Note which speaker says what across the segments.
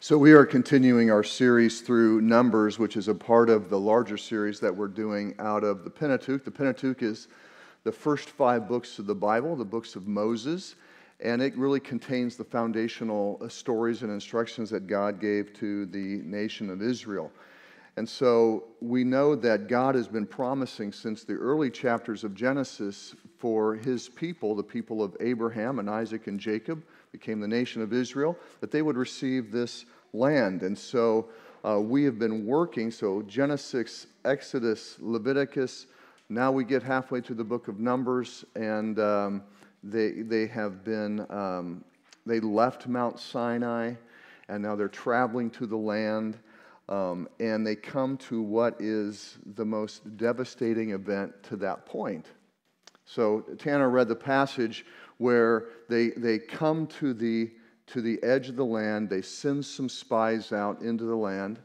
Speaker 1: So, we are continuing our series through Numbers, which is a part of the larger series that we're doing out of the Pentateuch. The Pentateuch is the first five books of the Bible, the books of Moses, and it really contains the foundational uh, stories and instructions that God gave to the nation of Israel. And so we know that God has been promising since the early chapters of Genesis for his people, the people of Abraham and Isaac and Jacob, became the nation of Israel, that they would receive this land. And so uh, we have been working. So Genesis, Exodus, Leviticus. Now we get halfway to the book of Numbers, and um, they, they have been, um, they left Mount Sinai, and now they're traveling to the land. Um, and they come to what is the most devastating event to that point. So Tanner read the passage where they, they come to the, to the edge of the land, they send some spies out into the land,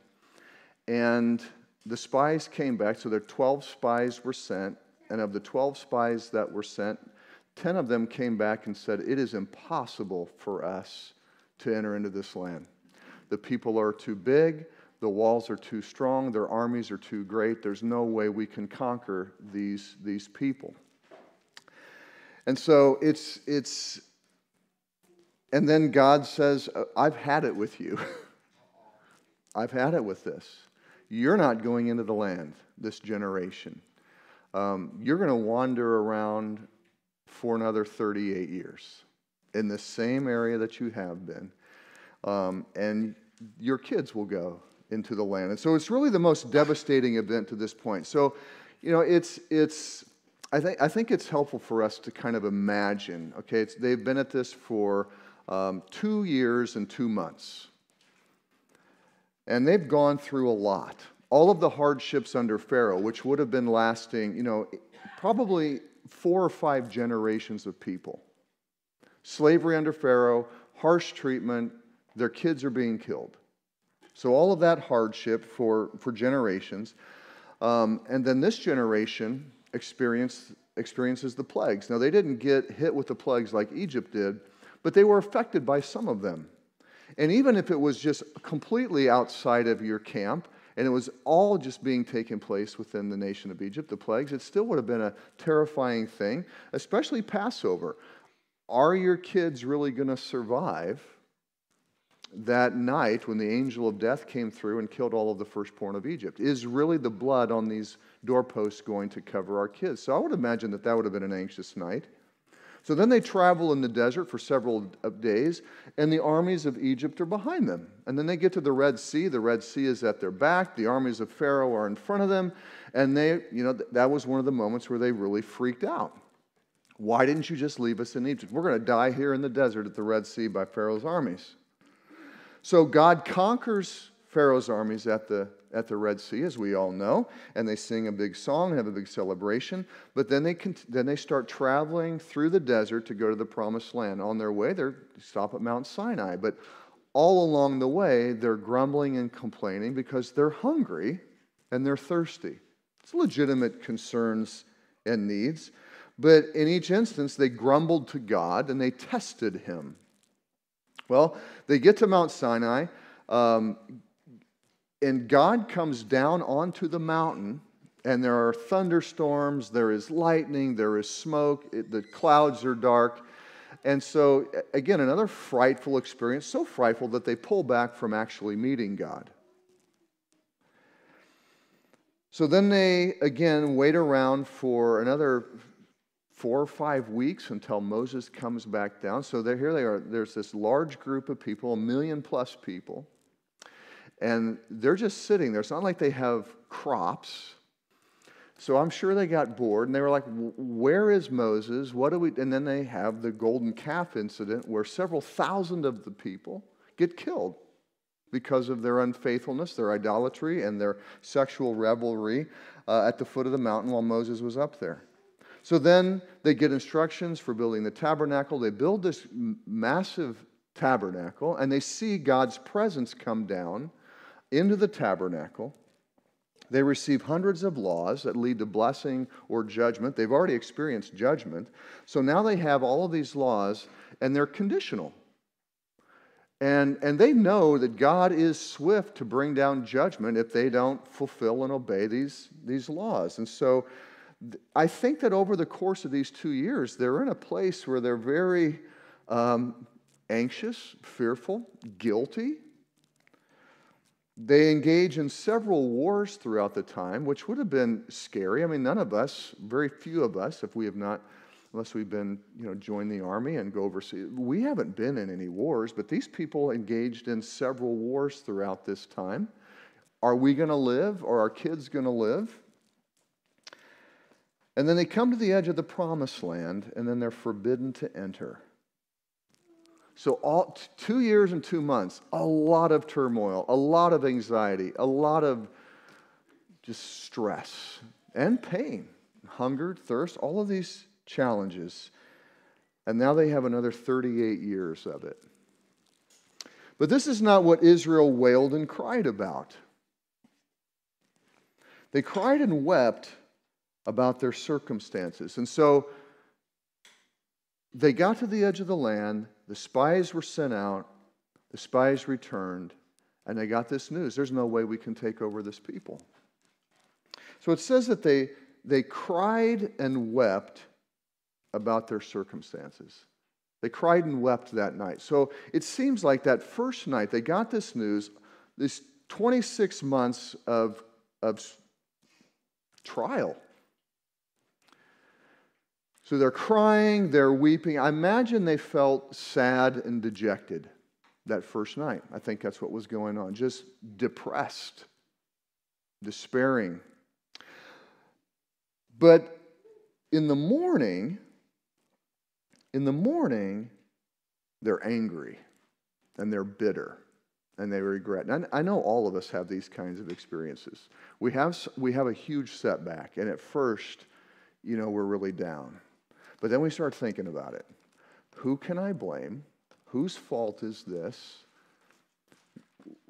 Speaker 1: and the spies came back. So there 12 spies were sent, and of the 12 spies that were sent, 10 of them came back and said, It is impossible for us to enter into this land. The people are too big, the walls are too strong, their armies are too great. There's no way we can conquer these, these people. And so it's, it's, and then God says, uh, I've had it with you. I've had it with this. You're not going into the land this generation. Um, you're going to wander around for another 38 years in the same area that you have been. Um, and your kids will go into the land. And so it's really the most devastating event to this point. So, you know, it's, it's, I think, I think it's helpful for us to kind of imagine, okay, they've been at this for um, two years and two months. And they've gone through a lot. All of the hardships under Pharaoh, which would have been lasting, you know, probably four or five generations of people. Slavery under Pharaoh, harsh treatment, their kids are being killed. So, all of that hardship for, for generations. Um, and then this generation, experience, experiences the plagues. Now, they didn't get hit with the plagues like Egypt did, but they were affected by some of them. And even if it was just completely outside of your camp, and it was all just being taken place within the nation of Egypt, the plagues, it still would have been a terrifying thing, especially Passover. Are your kids really going to survive that night when the angel of death came through and killed all of the firstborn of Egypt? Is really the blood on these doorposts going to cover our kids? So I would imagine that that would have been an anxious night. So then they travel in the desert for several days, and the armies of Egypt are behind them. And then they get to the Red Sea. The Red Sea is at their back. The armies of Pharaoh are in front of them. And they, you know, that was one of the moments where they really freaked out. Why didn't you just leave us in Egypt? We're going to die here in the desert at the Red Sea by Pharaoh's armies. So God conquers Pharaoh's armies at the, at the Red Sea, as we all know, and they sing a big song and have a big celebration. But then they, then they start traveling through the desert to go to the promised land. On their way, they stop at Mount Sinai. But all along the way, they're grumbling and complaining because they're hungry and they're thirsty. It's legitimate concerns and needs. But in each instance, they grumbled to God and they tested him. Well, they get to Mount Sinai, um, and God comes down onto the mountain, and there are thunderstorms, there is lightning, there is smoke, it, the clouds are dark. And so, again, another frightful experience, so frightful that they pull back from actually meeting God. So then they, again, wait around for another four or five weeks until Moses comes back down. So here they are. There's this large group of people, a million plus people, and they're just sitting there. It's not like they have crops. So I'm sure they got bored and they were like, Where is Moses? What do we? And then they have the golden calf incident where several thousand of the people get killed because of their unfaithfulness, their idolatry, and their sexual revelry uh, at the foot of the mountain while Moses was up there. So then they get instructions for building the tabernacle. They build this massive tabernacle, and they see God's presence come down into the tabernacle. They receive hundreds of laws that lead to blessing or judgment. They've already experienced judgment. So now they have all of these laws, and they're conditional. And, and they know that God is swift to bring down judgment if they don't fulfill and obey these, these laws. And so I think that over the course of these two years, they're in a place where they're very um, anxious, fearful, guilty. They engage in several wars throughout the time, which would have been scary. I mean, none of us, very few of us, if we have not, unless we've been, you know, join the army and go overseas, we haven't been in any wars, but these people engaged in several wars throughout this time. Are we going to live? Are our kids going to live? And then they come to the edge of the promised land, and then they're forbidden to enter. So, all, two years and two months, a lot of turmoil, a lot of anxiety, a lot of just stress and pain, hunger, thirst, all of these challenges. And now they have another 38 years of it. But this is not what Israel wailed and cried about. They cried and wept about their circumstances. And so they got to the edge of the land, the spies were sent out, the spies returned, and they got this news there's no way we can take over this people. So it says that they, they cried and wept about their circumstances. They cried and wept that night. So it seems like that first night they got this news, this 26 months of, of trial so they're crying, they're weeping. I imagine they felt sad and dejected that first night. I think that's what was going on. Just depressed, despairing. But in the morning, in the morning, they're angry and they're bitter and they regret. And I know all of us have these kinds of experiences. We have, we have a huge setback, and at first, you know, we're really down. But then we start thinking about it. Who can I blame? Whose fault is this?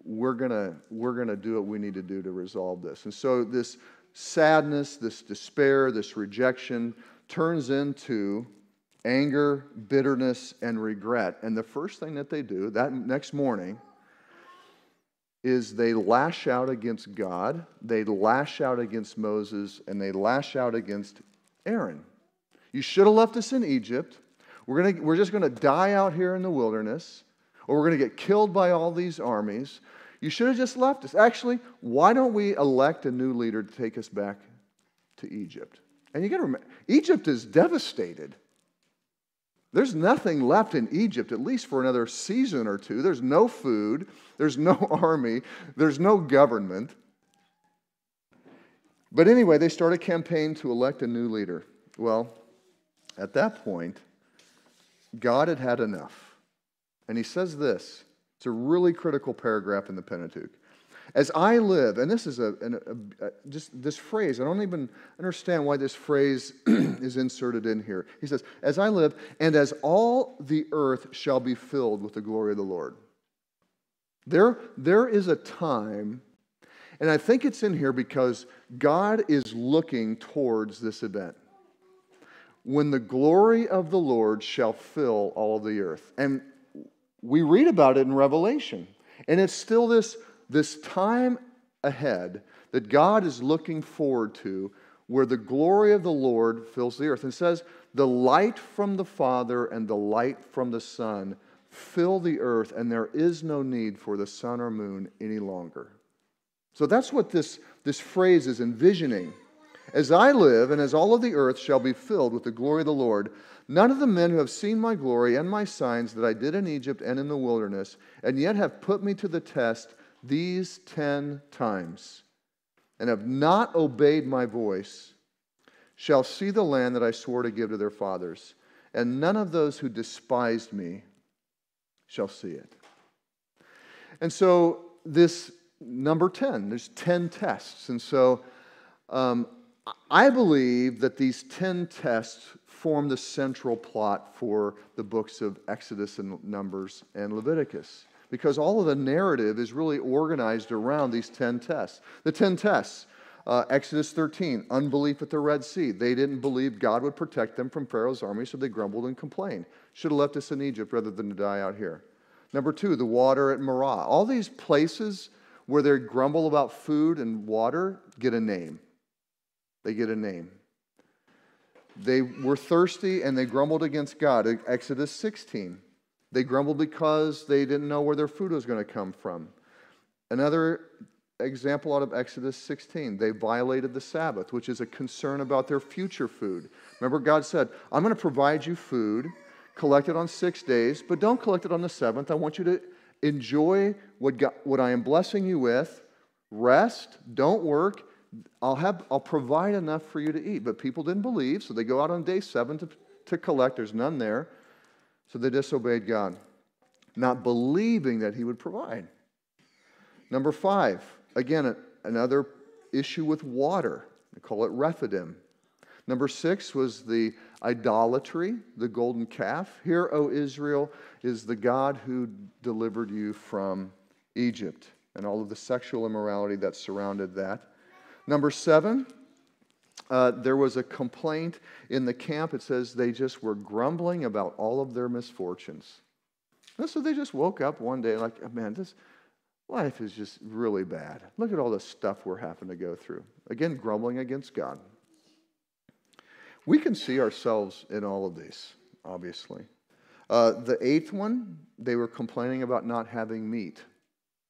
Speaker 1: We're going we're to do what we need to do to resolve this. And so this sadness, this despair, this rejection turns into anger, bitterness, and regret. And the first thing that they do that next morning is they lash out against God, they lash out against Moses, and they lash out against Aaron. You should have left us in Egypt. We're, gonna, we're just going to die out here in the wilderness, or we're going to get killed by all these armies. You should have just left us. Actually, why don't we elect a new leader to take us back to Egypt? And you got to remember, Egypt is devastated. There's nothing left in Egypt, at least for another season or two. There's no food, there's no army, there's no government. But anyway, they start a campaign to elect a new leader. Well, at that point, God had had enough. And he says this it's a really critical paragraph in the Pentateuch. As I live, and this is a, a, a, just this phrase, I don't even understand why this phrase is inserted in here. He says, As I live, and as all the earth shall be filled with the glory of the Lord. There, there is a time, and I think it's in here because God is looking towards this event when the glory of the Lord shall fill all the earth. And we read about it in Revelation. And it's still this, this time ahead that God is looking forward to where the glory of the Lord fills the earth. And says, The light from the Father and the light from the Son fill the earth, and there is no need for the sun or moon any longer. So that's what this, this phrase is envisioning. As I live, and as all of the earth shall be filled with the glory of the Lord, none of the men who have seen my glory and my signs that I did in Egypt and in the wilderness, and yet have put me to the test these ten times, and have not obeyed my voice, shall see the land that I swore to give to their fathers, and none of those who despised me shall see it. And so, this number 10, there's 10 tests. And so, um, I believe that these 10 tests form the central plot for the books of Exodus and Numbers and Leviticus because all of the narrative is really organized around these 10 tests. The 10 tests uh, Exodus 13, unbelief at the Red Sea. They didn't believe God would protect them from Pharaoh's army, so they grumbled and complained. Should have left us in Egypt rather than to die out here. Number two, the water at Marah. All these places where they grumble about food and water get a name. They get a name. They were thirsty and they grumbled against God. Exodus 16. They grumbled because they didn't know where their food was going to come from. Another example out of Exodus 16, they violated the Sabbath, which is a concern about their future food. Remember, God said, I'm going to provide you food, collect it on six days, but don't collect it on the seventh. I want you to enjoy what, God, what I am blessing you with, rest, don't work. I'll, have, I'll provide enough for you to eat. But people didn't believe, so they go out on day seven to, to collect. There's none there. So they disobeyed God, not believing that He would provide. Number five, again, another issue with water. They call it Rephidim. Number six was the idolatry, the golden calf. Here, O Israel, is the God who delivered you from Egypt and all of the sexual immorality that surrounded that. Number seven, uh, there was a complaint in the camp. It says they just were grumbling about all of their misfortunes. And so they just woke up one day like, oh, man, this life is just really bad. Look at all the stuff we're having to go through. Again, grumbling against God. We can see ourselves in all of these, obviously. Uh, the eighth one, they were complaining about not having meat.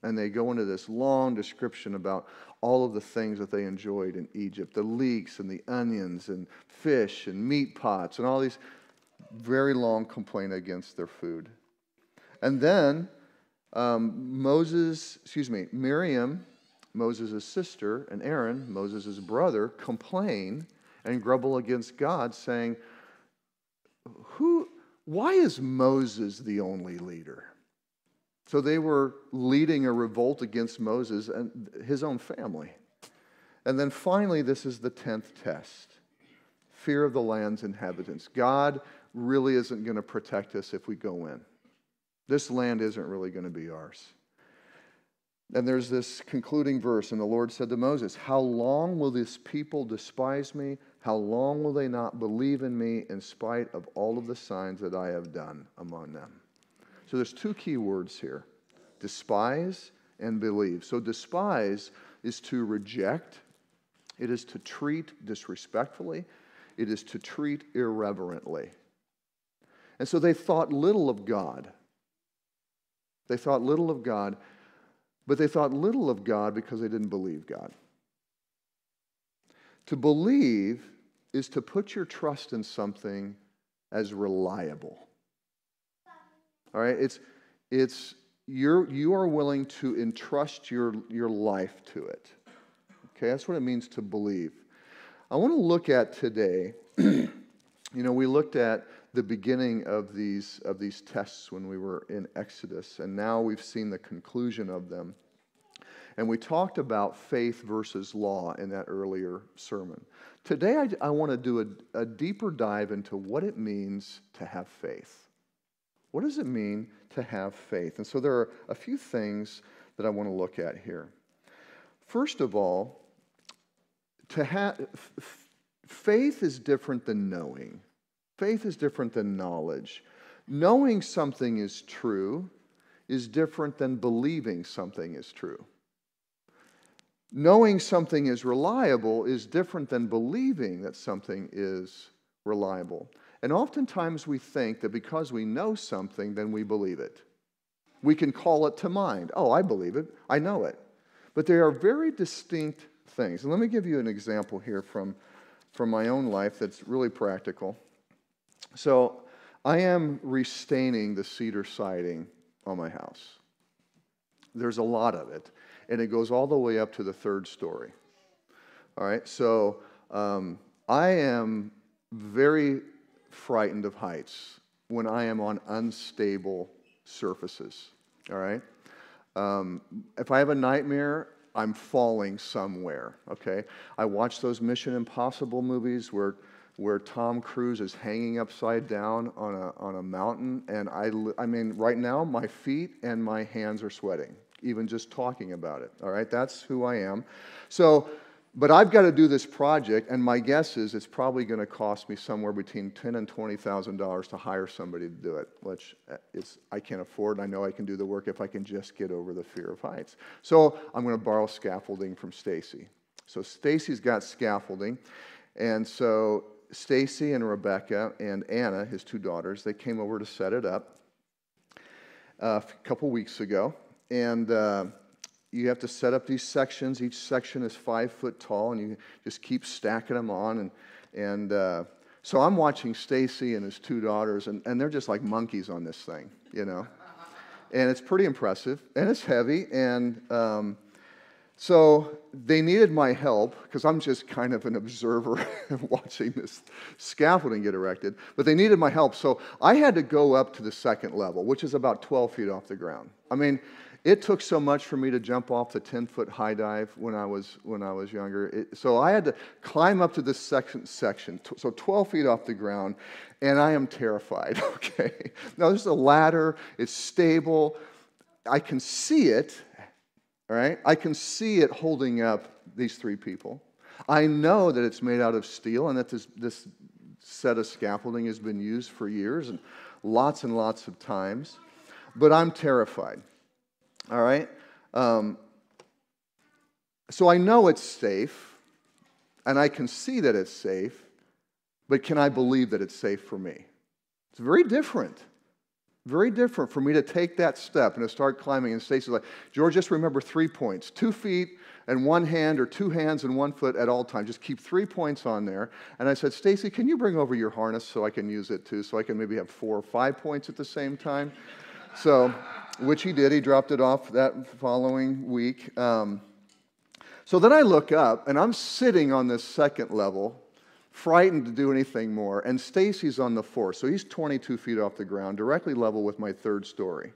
Speaker 1: And they go into this long description about all of the things that they enjoyed in Egypt the leeks and the onions and fish and meat pots and all these very long complaint against their food. And then um, Moses, excuse me, Miriam, Moses' sister, and Aaron, Moses' brother, complain and grumble against God, saying, Who, why is Moses the only leader? So they were leading a revolt against Moses and his own family. And then finally, this is the 10th test fear of the land's inhabitants. God really isn't going to protect us if we go in. This land isn't really going to be ours. And there's this concluding verse, and the Lord said to Moses, How long will this people despise me? How long will they not believe in me in spite of all of the signs that I have done among them? So there's two key words here despise and believe. So despise is to reject, it is to treat disrespectfully, it is to treat irreverently. And so they thought little of God. They thought little of God, but they thought little of God because they didn't believe God. To believe is to put your trust in something as reliable. All right? It's, it's you're, you are willing to entrust your, your life to it. Okay? That's what it means to believe. I want to look at today, you know, we looked at the beginning of these, of these tests when we were in Exodus, and now we've seen the conclusion of them. And we talked about faith versus law in that earlier sermon. Today, I, I want to do a, a deeper dive into what it means to have faith. What does it mean to have faith? And so there are a few things that I want to look at here. First of all, to have faith is different than knowing. Faith is different than knowledge. Knowing something is true is different than believing something is true. Knowing something is reliable is different than believing that something is reliable. And oftentimes we think that because we know something, then we believe it. We can call it to mind. Oh, I believe it. I know it. But they are very distinct things. And let me give you an example here from, from my own life that's really practical. So I am restaining the cedar siding on my house. There's a lot of it, and it goes all the way up to the third story. All right, so um, I am very frightened of heights when I am on unstable surfaces. All right? Um, if I have a nightmare, I'm falling somewhere. Okay? I watch those Mission Impossible movies where where Tom Cruise is hanging upside down on a, on a mountain. And I, I mean, right now, my feet and my hands are sweating, even just talking about it. All right, that's who I am. So But I've got to do this project, and my guess is it's probably going to cost me somewhere between ten and twenty thousand dollars to hire somebody to do it, which uh, is I can't afford. I know I can do the work if I can just get over the fear of heights. So I'm going to borrow scaffolding from Stacy. So Stacy's got scaffolding, and so Stacy and Rebecca and Anna, his two daughters, they came over to set it up uh, a couple weeks ago, and. Uh, you have to set up these sections. Each section is five foot tall, and you just keep stacking them on. And, and uh, so I'm watching Stacy and his two daughters, and, and they're just like monkeys on this thing, you know. And it's pretty impressive, and it's heavy. And um, so they needed my help because I'm just kind of an observer watching this scaffolding get erected. But they needed my help, so I had to go up to the second level, which is about 12 feet off the ground. I mean, it took so much for me to jump off the 10 foot high dive when I was, when I was younger. It, so I had to climb up to this section, section, so 12 feet off the ground, and I am terrified, okay? Now, there's a ladder, it's stable. I can see it, all right? I can see it holding up these three people. I know that it's made out of steel and that this, this set of scaffolding has been used for years and lots and lots of times, but I'm terrified. All right? Um, so I know it's safe, and I can see that it's safe, but can I believe that it's safe for me? It's very different. Very different for me to take that step and to start climbing. And Stacy's like, George, just remember three points two feet and one hand, or two hands and one foot at all times. Just keep three points on there. And I said, Stacy, can you bring over your harness so I can use it too, so I can maybe have four or five points at the same time? So which he did. He dropped it off that following week. Um, so then I look up, and I'm sitting on this second level, frightened to do anything more, and Stacy's on the fourth. So he's 22 feet off the ground, directly level with my third story.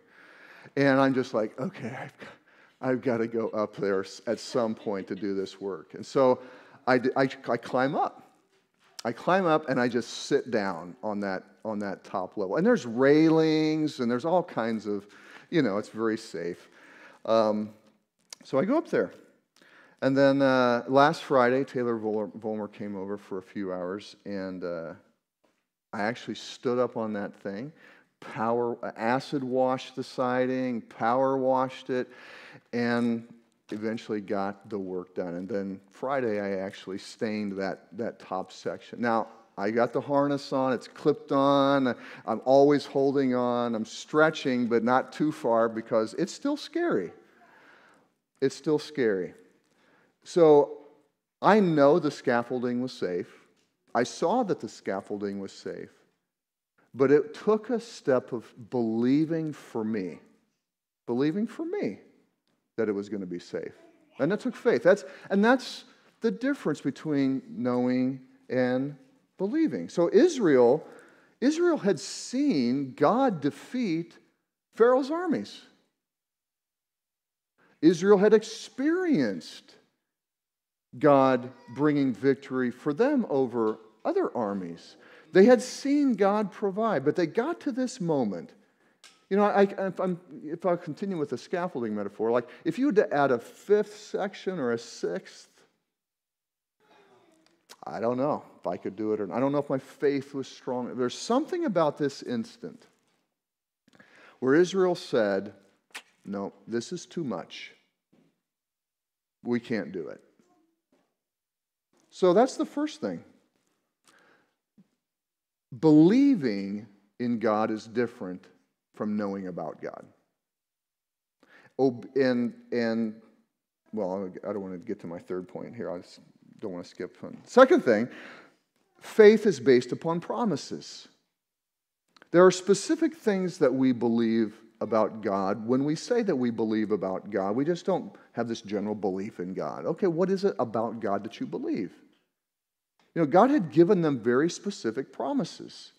Speaker 1: And I'm just like, okay, I've got, I've got to go up there at some point to do this work. And so I, I, I climb up. I climb up and I just sit down on that, on that top level. And there's railings and there's all kinds of you know, it's very safe. Um, so I go up there. And then uh, last Friday, Taylor Volmer came over for a few hours, and uh, I actually stood up on that thing, power acid washed the siding, power washed it, and eventually got the work done. And then Friday, I actually stained that, that top section. Now, I got the harness on, it's clipped on. I'm always holding on. I'm stretching, but not too far because it's still scary. It's still scary. So I know the scaffolding was safe. I saw that the scaffolding was safe. But it took a step of believing for me, believing for me that it was going to be safe. And that took faith. That's, and that's the difference between knowing and believing. So Israel, Israel had seen God defeat Pharaoh's armies. Israel had experienced God bringing victory for them over other armies. They had seen God provide, but they got to this moment. You know, I, if, I'm, if I continue with the scaffolding metaphor, like if you had to add a fifth section or a sixth, I don't know if I could do it or not. I don't know if my faith was strong. There's something about this instant where Israel said, No, this is too much. We can't do it. So that's the first thing. Believing in God is different from knowing about God. Oh, and, and well, I don't want to get to my third point here. I'll don't want to skip. Second thing, faith is based upon promises. There are specific things that we believe about God. When we say that we believe about God, we just don't have this general belief in God. Okay, what is it about God that you believe? You know, God had given them very specific promises.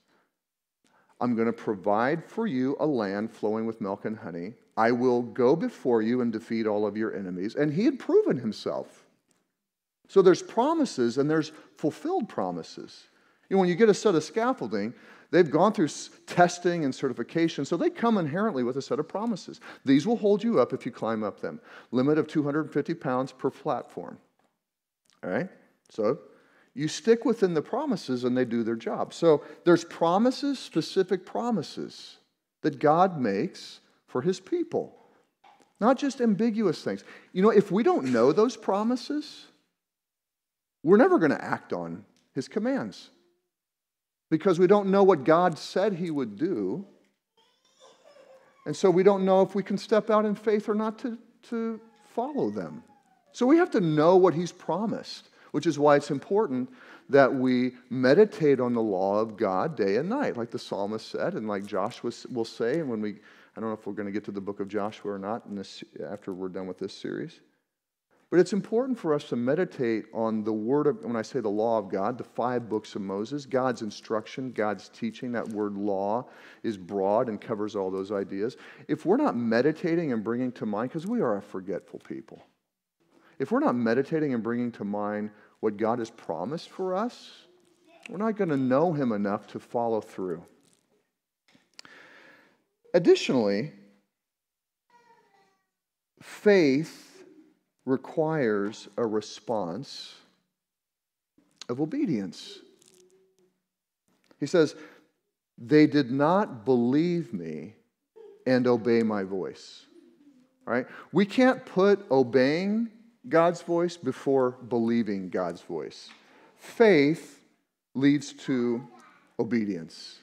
Speaker 1: I'm going to provide for you a land flowing with milk and honey. I will go before you and defeat all of your enemies. And he had proven himself. So there's promises and there's fulfilled promises. You know, when you get a set of scaffolding, they've gone through testing and certification, so they come inherently with a set of promises. These will hold you up if you climb up them. Limit of 250 pounds per platform. All right? So you stick within the promises and they do their job. So there's promises, specific promises that God makes for his people, not just ambiguous things. You know, if we don't know those promises, we're never going to act on his commands because we don't know what God said he would do. And so we don't know if we can step out in faith or not to, to follow them. So we have to know what he's promised, which is why it's important that we meditate on the law of God day and night, like the psalmist said, and like Joshua will say. And when we, I don't know if we're going to get to the book of Joshua or not in this, after we're done with this series. But it's important for us to meditate on the word of, when I say the law of God, the five books of Moses, God's instruction, God's teaching. That word law is broad and covers all those ideas. If we're not meditating and bringing to mind, because we are a forgetful people, if we're not meditating and bringing to mind what God has promised for us, we're not going to know Him enough to follow through. Additionally, faith requires a response of obedience. He says, They did not believe me and obey my voice. All right? We can't put obeying God's voice before believing God's voice. Faith leads to obedience.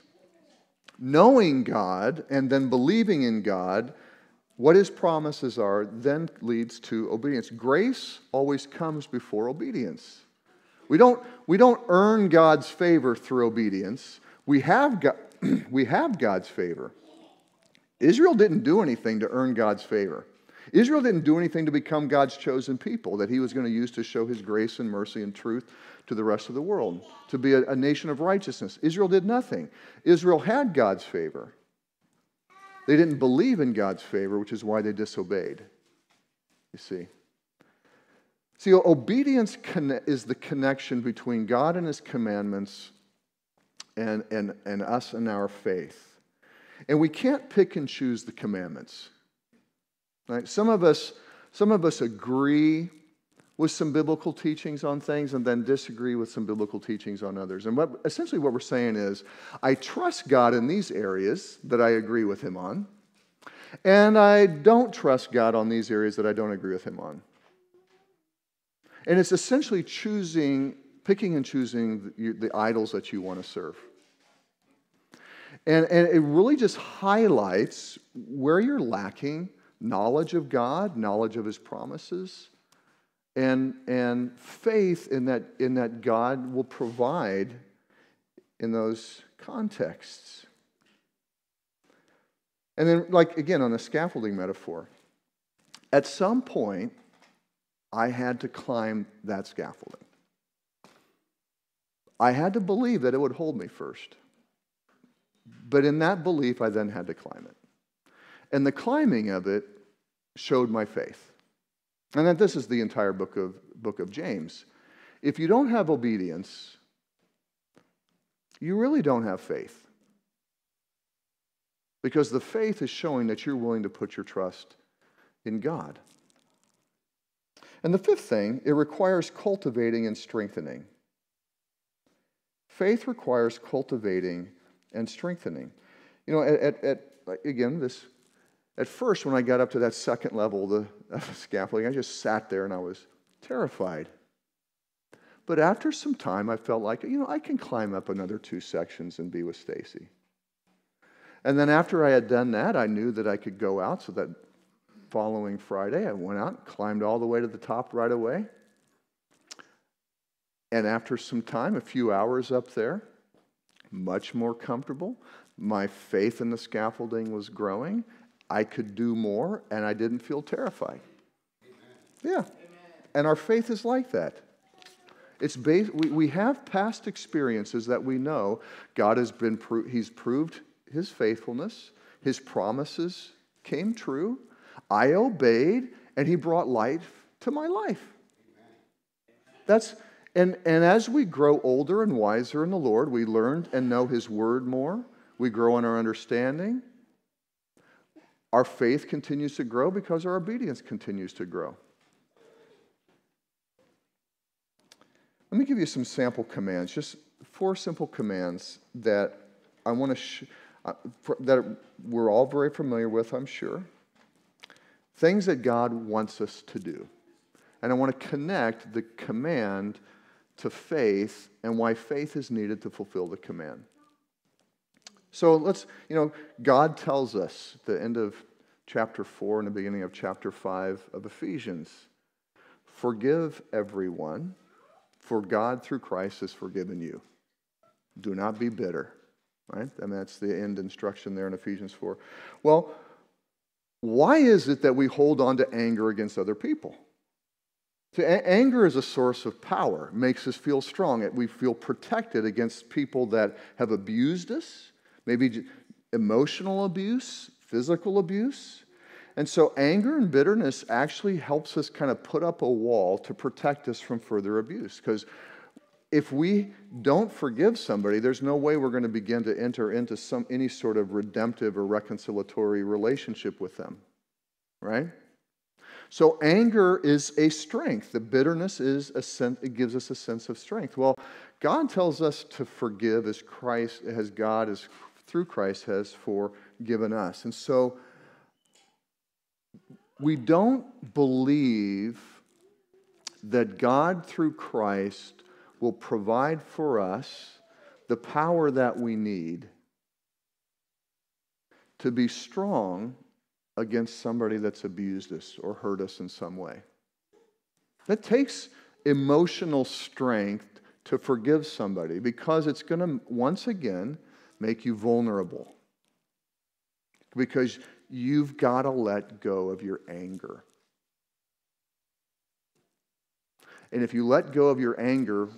Speaker 1: Knowing God and then believing in God, what his promises are, then leads to obedience. Grace always comes before obedience. We don't, we don't earn God's favor through obedience. We have, God, we have God's favor. Israel didn't do anything to earn God's favor. Israel didn't do anything to become God's chosen people that he was going to use to show his grace and mercy and truth to the rest of the world, to be a, a nation of righteousness. Israel did nothing. Israel had God's favor. They didn't believe in God's favor, which is why they disobeyed. You see. See, obedience is the connection between God and his commandments and, and, and us and our faith. And we can't pick and choose the commandments. Right? Some of us, some of us agree with some biblical teachings on things and then disagree with some biblical teachings on others. And what, essentially, what we're saying is, I trust God in these areas that I agree with Him on, and I don't trust God on these areas that I don't agree with Him on. And it's essentially choosing, picking and choosing the, the idols that you want to serve. And, and it really just highlights where you're lacking knowledge of God, knowledge of his promises, and, and faith in that, in that God will provide in those contexts. And then, like again, on the scaffolding metaphor, at some point, I had to climb that scaffolding. I had to believe that it would hold me first. But in that belief, I then had to climb it. And the climbing of it showed my faith. And that this is the entire book of, book of James. If you don't have obedience, you really don't have faith. Because the faith is showing that you're willing to put your trust in God. And the fifth thing, it requires cultivating and strengthening. Faith requires cultivating and strengthening. You know, at, at, at again, this at first, when I got up to that second level of the, the scaffolding, I just sat there and I was terrified. But after some time, I felt like, you know, I can climb up another two sections and be with Stacy. And then after I had done that, I knew that I could go out. So that following Friday, I went out, climbed all the way to the top right away. And after some time, a few hours up there, much more comfortable. My faith in the scaffolding was growing, I could do more and I didn't feel terrified. Amen. Yeah. Amen. And our faith is like that. It's based, we, we have past experiences that we know God has been, pro- He's proved His faithfulness, His promises came true. I obeyed, and He brought life to my life. That's, and, and as we grow older and wiser in the Lord, we learn and know His word more. We grow in our understanding. Our faith continues to grow because our obedience continues to grow. Let me give you some sample commands, just four simple commands that I want to, sh- uh, that we're all very familiar with, I'm sure. Things that God wants us to do. And I want to connect the command to faith and why faith is needed to fulfill the command. So let's, you know, God tells us, at the end of chapter 4 and the beginning of chapter 5 of Ephesians, forgive everyone, for God through Christ has forgiven you. Do not be bitter, right? And that's the end instruction there in Ephesians 4. Well, why is it that we hold on to anger against other people? So anger is a source of power, makes us feel strong. We feel protected against people that have abused us, maybe emotional abuse, physical abuse. And so anger and bitterness actually helps us kind of put up a wall to protect us from further abuse. Because if we don't forgive somebody, there's no way we're going to begin to enter into some, any sort of redemptive or reconciliatory relationship with them. Right? So anger is a strength. The bitterness is a sense, it gives us a sense of strength. Well, God tells us to forgive as Christ, as God is through Christ has forgiven us. And so we don't believe that God through Christ will provide for us the power that we need to be strong against somebody that's abused us or hurt us in some way. That takes emotional strength to forgive somebody because it's going to, once again, make you vulnerable. Because you've got to let go of your anger. And if you let go of your anger,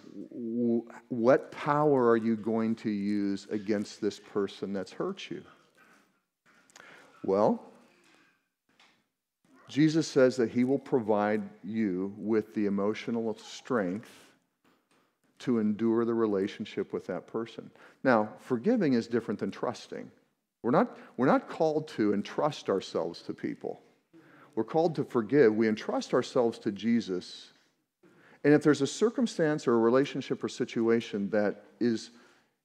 Speaker 1: what power are you going to use against this person that's hurt you? Well, Jesus says that he will provide you with the emotional strength to endure the relationship with that person. Now, forgiving is different than trusting. We're not, we're not called to entrust ourselves to people. We're called to forgive. We entrust ourselves to Jesus. And if there's a circumstance or a relationship or situation that is,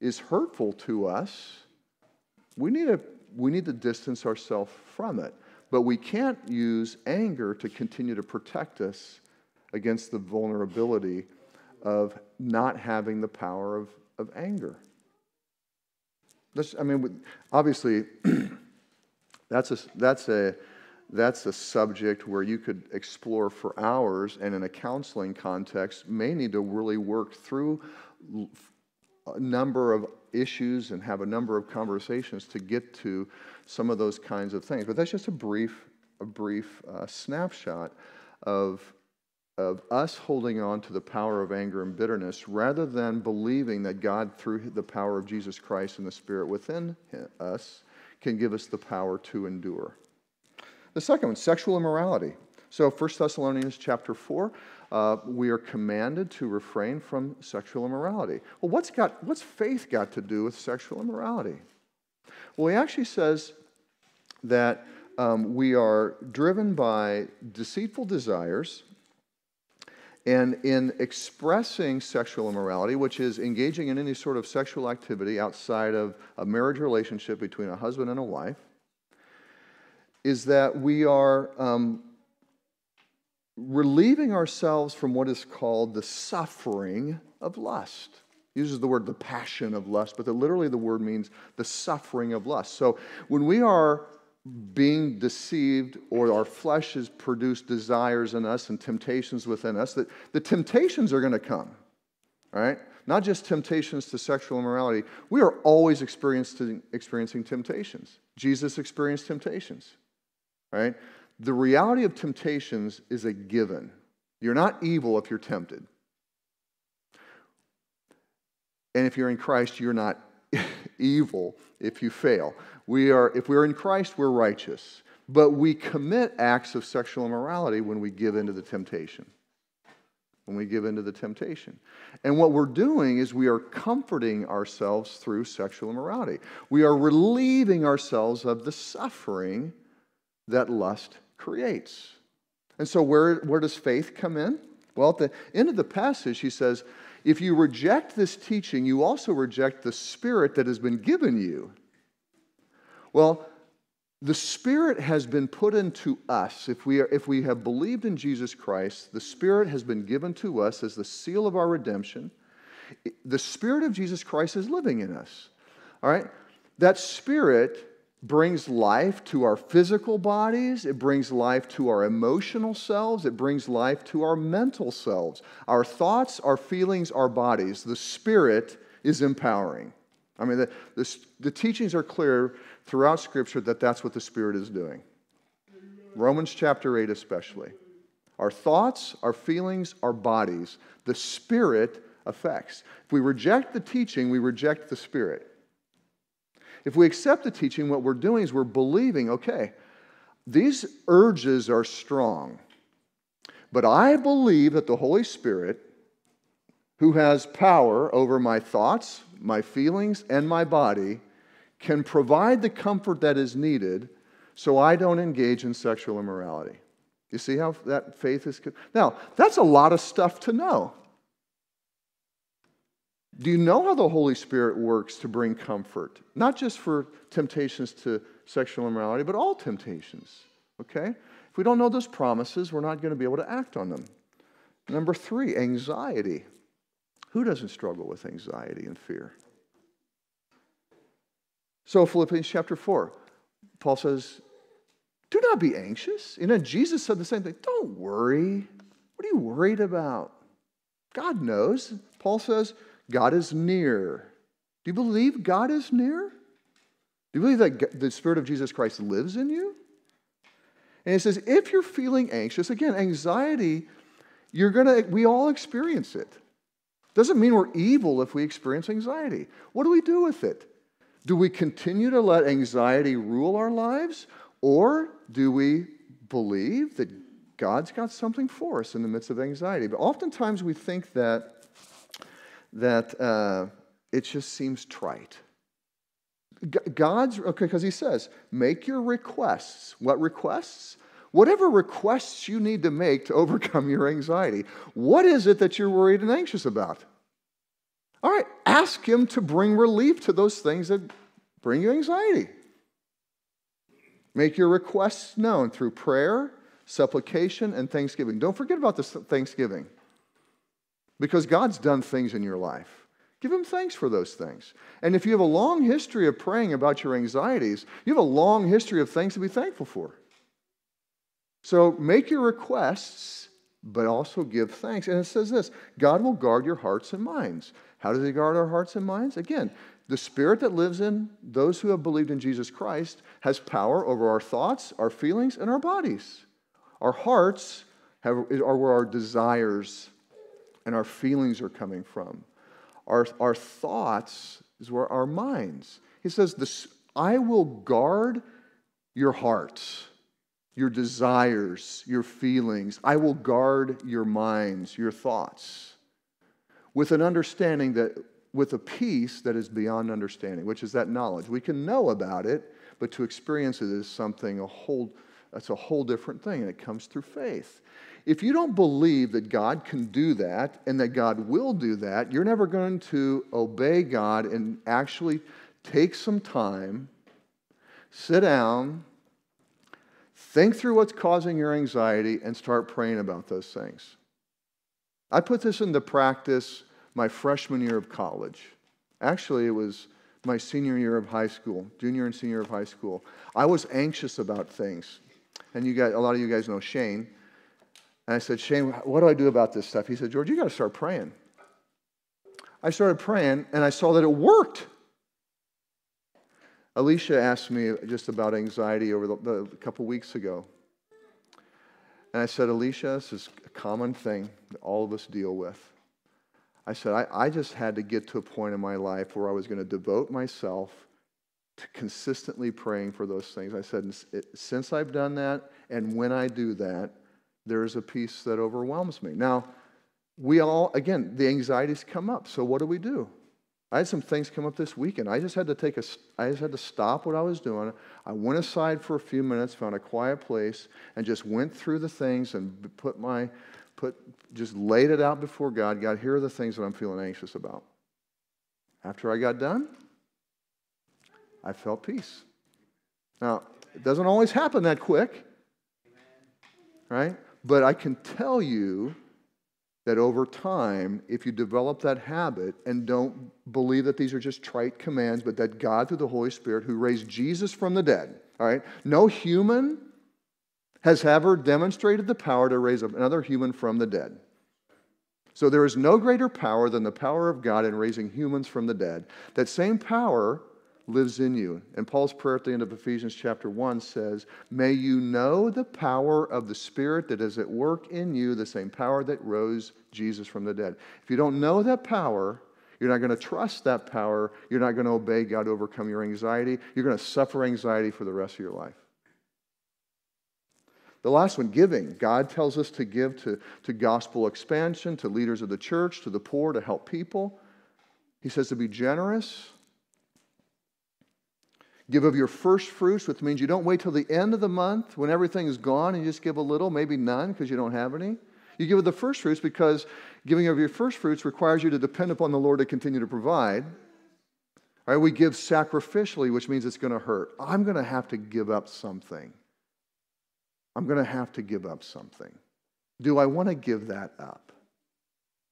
Speaker 1: is hurtful to us, we need, to, we need to distance ourselves from it. But we can't use anger to continue to protect us against the vulnerability of not having the power of, of anger. This, I mean, obviously, that's a, that's, a, that's a subject where you could explore for hours, and in a counseling context, may need to really work through a number of issues and have a number of conversations to get to some of those kinds of things. But that's just a brief, a brief uh, snapshot of, of us holding on to the power of anger and bitterness rather than believing that God, through the power of Jesus Christ and the Spirit within us, can give us the power to endure. The second one, sexual immorality. So 1 Thessalonians chapter 4, uh, we are commanded to refrain from sexual immorality. Well, what's, got, what's faith got to do with sexual immorality? Well, he actually says that um, we are driven by deceitful desires. And in expressing sexual immorality, which is engaging in any sort of sexual activity outside of a marriage relationship between a husband and a wife, is that we are um, relieving ourselves from what is called the suffering of lust. uses the word the passion of lust, but the, literally the word means the suffering of lust. So when we are being deceived or our flesh has produced desires in us and temptations within us, that the temptations are going to come, right? Not just temptations to sexual immorality. We are always experiencing, experiencing temptations. Jesus experienced temptations, right? the reality of temptations is a given. You're not evil if you're tempted. And if you're in Christ, you're not evil if you fail. We are, if we're in Christ, we're righteous. But we commit acts of sexual immorality when we give into the temptation. When we give into the temptation. And what we're doing is we are comforting ourselves through sexual immorality. We are relieving ourselves of the suffering that lust creates. And so, where, where does faith come in? Well, at the end of the passage, he says, If you reject this teaching, you also reject the Spirit that has been given you. Well, the Spirit has been put into us. If we, are, if we have believed in Jesus Christ, the Spirit has been given to us as the seal of our redemption. The Spirit of Jesus Christ is living in us. All right? That Spirit brings life to our physical bodies, it brings life to our emotional selves, it brings life to our mental selves. Our thoughts, our feelings, our bodies. The Spirit is empowering. I mean, the, the, the teachings are clear throughout Scripture that that's what the Spirit is doing. Romans chapter 8, especially. Our thoughts, our feelings, our bodies, the Spirit affects. If we reject the teaching, we reject the Spirit. If we accept the teaching, what we're doing is we're believing, okay, these urges are strong, but I believe that the Holy Spirit, who has power over my thoughts, my feelings, and my body, can provide the comfort that is needed so I don't engage in sexual immorality. You see how that faith is? Now, that's a lot of stuff to know. Do you know how the Holy Spirit works to bring comfort? Not just for temptations to sexual immorality, but all temptations. Okay? If we don't know those promises, we're not going to be able to act on them. Number three, anxiety. Who doesn't struggle with anxiety and fear? So, Philippians chapter 4, Paul says, Do not be anxious. You know, Jesus said the same thing. Don't worry. What are you worried about? God knows. Paul says, God is near. Do you believe God is near? Do you believe that the Spirit of Jesus Christ lives in you? And he says, if you're feeling anxious, again, anxiety, you're gonna, we all experience it. Doesn't mean we're evil if we experience anxiety. What do we do with it? Do we continue to let anxiety rule our lives? Or do we believe that God's got something for us in the midst of anxiety? But oftentimes we think that that uh, it just seems trite. God's, okay, because he says, make your requests. What requests? Whatever requests you need to make to overcome your anxiety. What is it that you're worried and anxious about? All right, ask him to bring relief to those things that bring you anxiety. Make your requests known through prayer, supplication, and thanksgiving. Don't forget about this Thanksgiving because God's done things in your life. Give him thanks for those things. And if you have a long history of praying about your anxieties, you have a long history of things to be thankful for. So make your requests, but also give thanks. And it says this God will guard your hearts and minds. How does He guard our hearts and minds? Again, the Spirit that lives in those who have believed in Jesus Christ has power over our thoughts, our feelings, and our bodies. Our hearts have, are where our desires and our feelings are coming from. Our, our thoughts is where our minds. He says, this, I will guard your hearts, your desires, your feelings. I will guard your minds, your thoughts, with an understanding that, with a peace that is beyond understanding, which is that knowledge. We can know about it, but to experience it is something a whole, that's a whole different thing, and it comes through faith. If you don't believe that God can do that and that God will do that, you're never going to obey God and actually take some time, sit down, think through what's causing your anxiety, and start praying about those things. I put this into practice my freshman year of college. Actually, it was my senior year of high school, junior and senior of high school. I was anxious about things. And you guys, a lot of you guys know Shane. And I said, Shane, what do I do about this stuff? He said, George, you got to start praying. I started praying and I saw that it worked. Alicia asked me just about anxiety over the, the, a couple weeks ago. And I said, Alicia, this is a common thing that all of us deal with. I said, I, I just had to get to a point in my life where I was going to devote myself to consistently praying for those things. I said, since I've done that and when I do that, there's a peace that overwhelms me. Now, we all, again, the anxieties come up. So what do we do? I had some things come up this weekend. I just had to take a, I just had to stop what I was doing. I went aside for a few minutes, found a quiet place, and just went through the things and put my, put, just laid it out before God. God, here are the things that I'm feeling anxious about. After I got done, I felt peace. Now, it doesn't always happen that quick, right? But I can tell you that over time, if you develop that habit and don't believe that these are just trite commands, but that God, through the Holy Spirit, who raised Jesus from the dead, all right, no human has ever demonstrated the power to raise another human from the dead. So there is no greater power than the power of God in raising humans from the dead. That same power lives in you. And Paul's prayer at the end of Ephesians chapter 1 says, May you know the power of the Spirit that is at work in you, the same power that rose Jesus from the dead. If you don't know that power, you're not going to trust that power. You're not going to obey God to overcome your anxiety. You're going to suffer anxiety for the rest of your life. The last one, giving. God tells us to give to, to gospel expansion, to leaders of the church, to the poor, to help people. He says to be generous, Give of your first fruits, which means you don't wait till the end of the month when everything is gone and you just give a little, maybe none because you don't have any. You give of the first fruits because giving of your first fruits requires you to depend upon the Lord to continue to provide. All right, we give sacrificially, which means it's going to hurt. I'm going to have to give up something. I'm going to have to give up something. Do I want to give that up?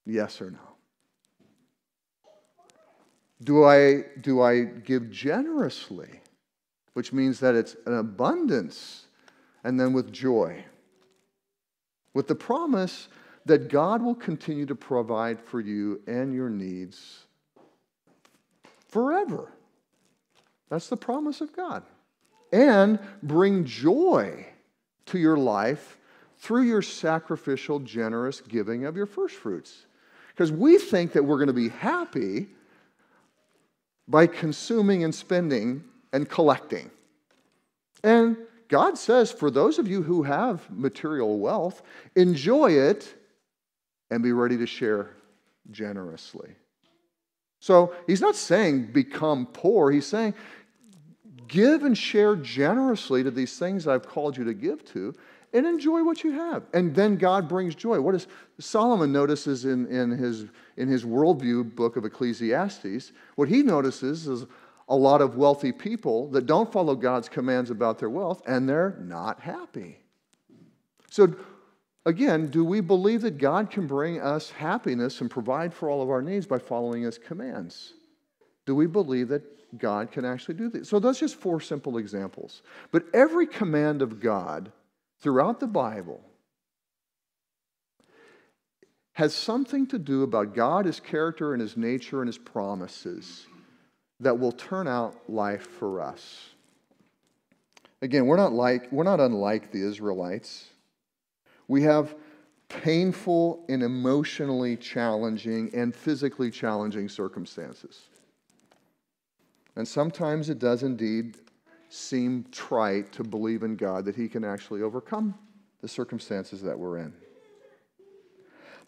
Speaker 1: Yes or no? Do I, do I give generously, which means that it's an abundance, and then with joy? With the promise that God will continue to provide for you and your needs forever. That's the promise of God. And bring joy to your life through your sacrificial, generous giving of your first fruits. Because we think that we're going to be happy by consuming and spending and collecting. And God says, for those of you who have material wealth, enjoy it and be ready to share generously. So he's not saying become poor. He's saying give and share generously to these things I've called you to give to and enjoy what you have. And then God brings joy. What does Solomon notices in, in, his, in his worldview book of Ecclesiastes? What he notices is a lot of wealthy people that don't follow God's commands about their wealth and they're not happy. So, again, do we believe that God can bring us happiness and provide for all of our needs by following his commands? Do we believe that God can actually do this? So, that's just four simple examples. But every command of God throughout the Bible has something to do about God, His character, and His nature, and His promises that will turn out life for us. Again, we're not, like, we're not unlike the Israelites. We have painful and emotionally challenging and physically challenging circumstances. And sometimes it does indeed seem trite to believe in God that He can actually overcome the circumstances that we're in.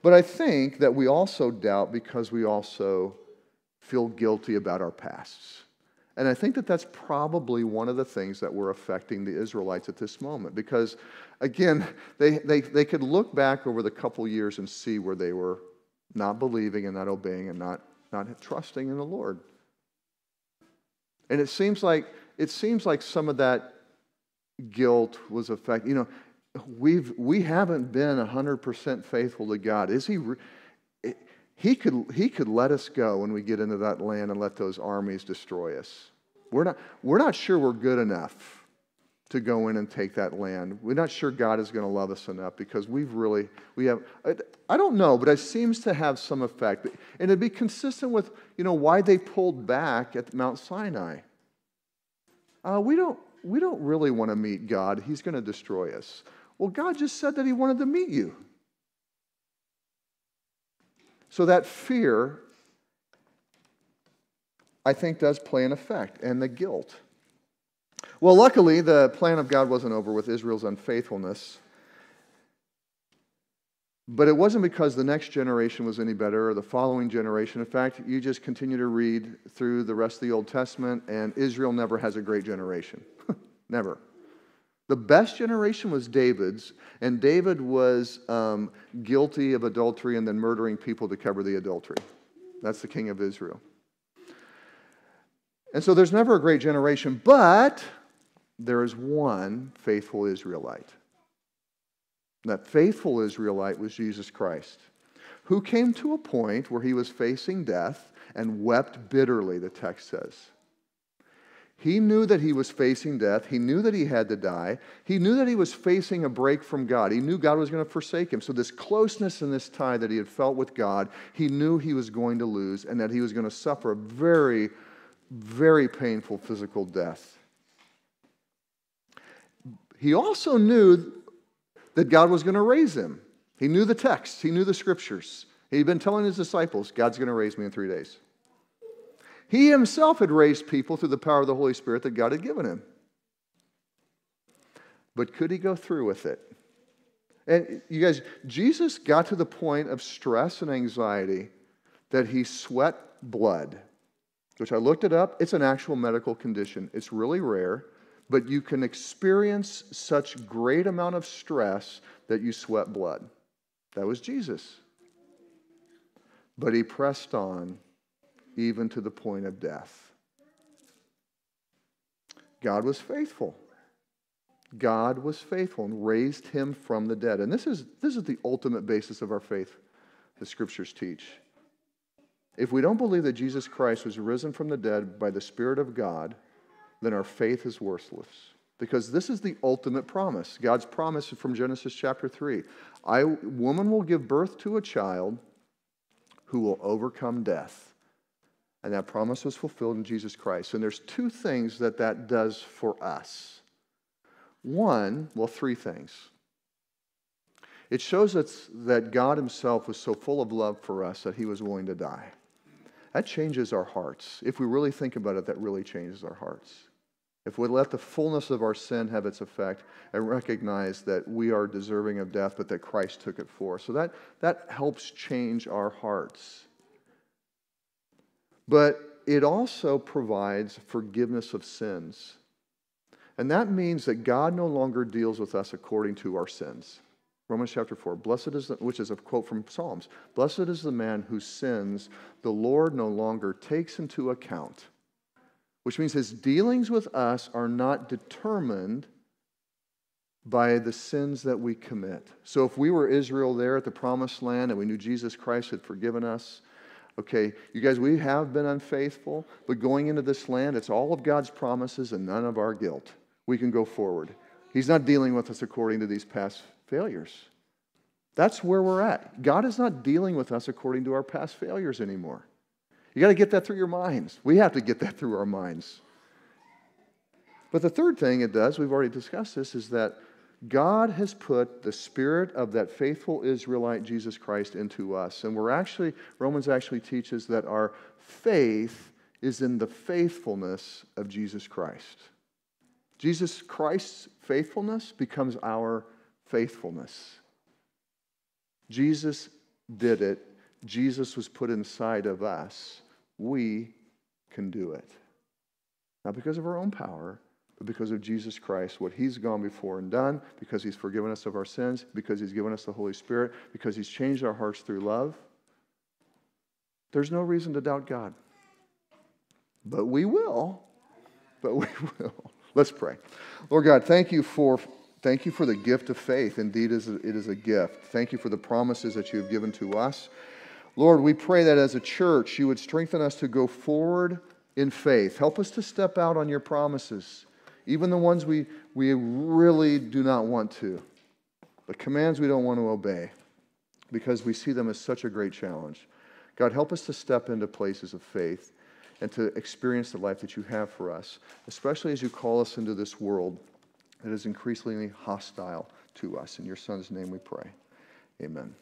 Speaker 1: But I think that we also doubt because we also feel guilty about our pasts. And I think that that's probably one of the things that were affecting the Israelites at this moment. Because, again, they, they, they could look back over the couple years and see where they were not believing and not obeying and not, not trusting in the Lord. And it seems like it seems like some of that guilt was affected. You know, we've, we haven't been 100% faithful to God. Is he, he could, he could let us go when we get into that land and let those armies destroy us. We're not, we're not sure we're good enough to go in and take that land. We're not sure God is going to love us enough because we've really, we have, I, I don't know, but it seems to have some effect. And it'd be consistent with, you know, why they pulled back at Mount Sinai uh, we, don't, we don't really want to meet God. He's going to destroy us. Well, God just said that He wanted to meet you. So that fear, I think, does play an effect, and the guilt. Well, luckily, the plan of God wasn't over with Israel's unfaithfulness. But it wasn't because the next generation was any better or the following generation. In fact, you just continue to read through the rest of the Old Testament, and Israel never has a great generation. never. The best generation was David's, and David was um, guilty of adultery and then murdering people to cover the adultery. That's the king of Israel. And so there's never a great generation, but there is one faithful Israelite. That faithful Israelite was Jesus Christ, who came to a point where he was facing death and wept bitterly, the text says. He knew that he was facing death. He knew that he had to die. He knew that he was facing a break from God. He knew God was going to forsake him. So, this closeness and this tie that he had felt with God, he knew he was going to lose and that he was going to suffer a very, very painful physical death. He also knew that God was going to raise him. He knew the text, he knew the scriptures. He'd been telling his disciples, God's going to raise me in three days. He himself had raised people through the power of the Holy Spirit that God had given him. But could he go through with it? And you guys, Jesus got to the point of stress and anxiety that he sweat blood, which I looked it up. It's an actual medical condition. It's really rare, but you can experience such great amount of stress that you sweat blood. That was Jesus. But he pressed on even to the point of death. God was faithful. God was faithful and raised him from the dead. And this is, this is the ultimate basis of our faith, the scriptures teach. If we don't believe that Jesus Christ was risen from the dead by the Spirit of God, then our faith is worthless. Because this is the ultimate promise. God's promise from Genesis chapter 3. I, woman will give birth to a child who will overcome death. And that promise was fulfilled in Jesus Christ. And there's two things that that does for us. One, well, three things. It shows us that God Himself was so full of love for us that He was willing to die. That changes our hearts. If we really think about it, that really changes our hearts. If we let the fullness of our sin have its effect and recognize that we are deserving of death, but that Christ took it for us. So that, that helps change our hearts. But it also provides forgiveness of sins. And that means that God no longer deals with us according to our sins. Romans chapter 4, blessed is the, which is a quote from Psalms. Blessed is the man whose sins the Lord no longer takes into account. Which means his dealings with us are not determined by the sins that we commit. So if we were Israel there at the promised land and we knew Jesus Christ had forgiven us, Okay, you guys, we have been unfaithful, but going into this land, it's all of God's promises and none of our guilt. We can go forward. He's not dealing with us according to these past failures. That's where we're at. God is not dealing with us according to our past failures anymore. You got to get that through your minds. We have to get that through our minds. But the third thing it does, we've already discussed this, is that God has put the spirit of that faithful Israelite Jesus Christ into us. And we're actually, Romans actually teaches that our faith is in the faithfulness of Jesus Christ. Jesus Christ's faithfulness becomes our faithfulness. Jesus did it, Jesus was put inside of us. We can do it. Not because of our own power, but because of Jesus Christ, what He's gone before and done, because He's forgiven us of our sins, because He's given us the Holy Spirit, because He's changed our hearts through love, there's no reason to doubt God. But we will. But we will. Let's pray. Lord God, thank you for thank you for the gift of faith. Indeed, it is a gift. Thank you for the promises that you have given to us. Lord, we pray that as a church, you would strengthen us to go forward in faith. Help us to step out on your promises even the ones we, we really do not want to, the commands we don't want to obey, because we see them as such a great challenge. God, help us to step into places of faith and to experience the life that you have for us, especially as you call us into this world that is increasingly hostile to us. In your Son's name we pray. Amen.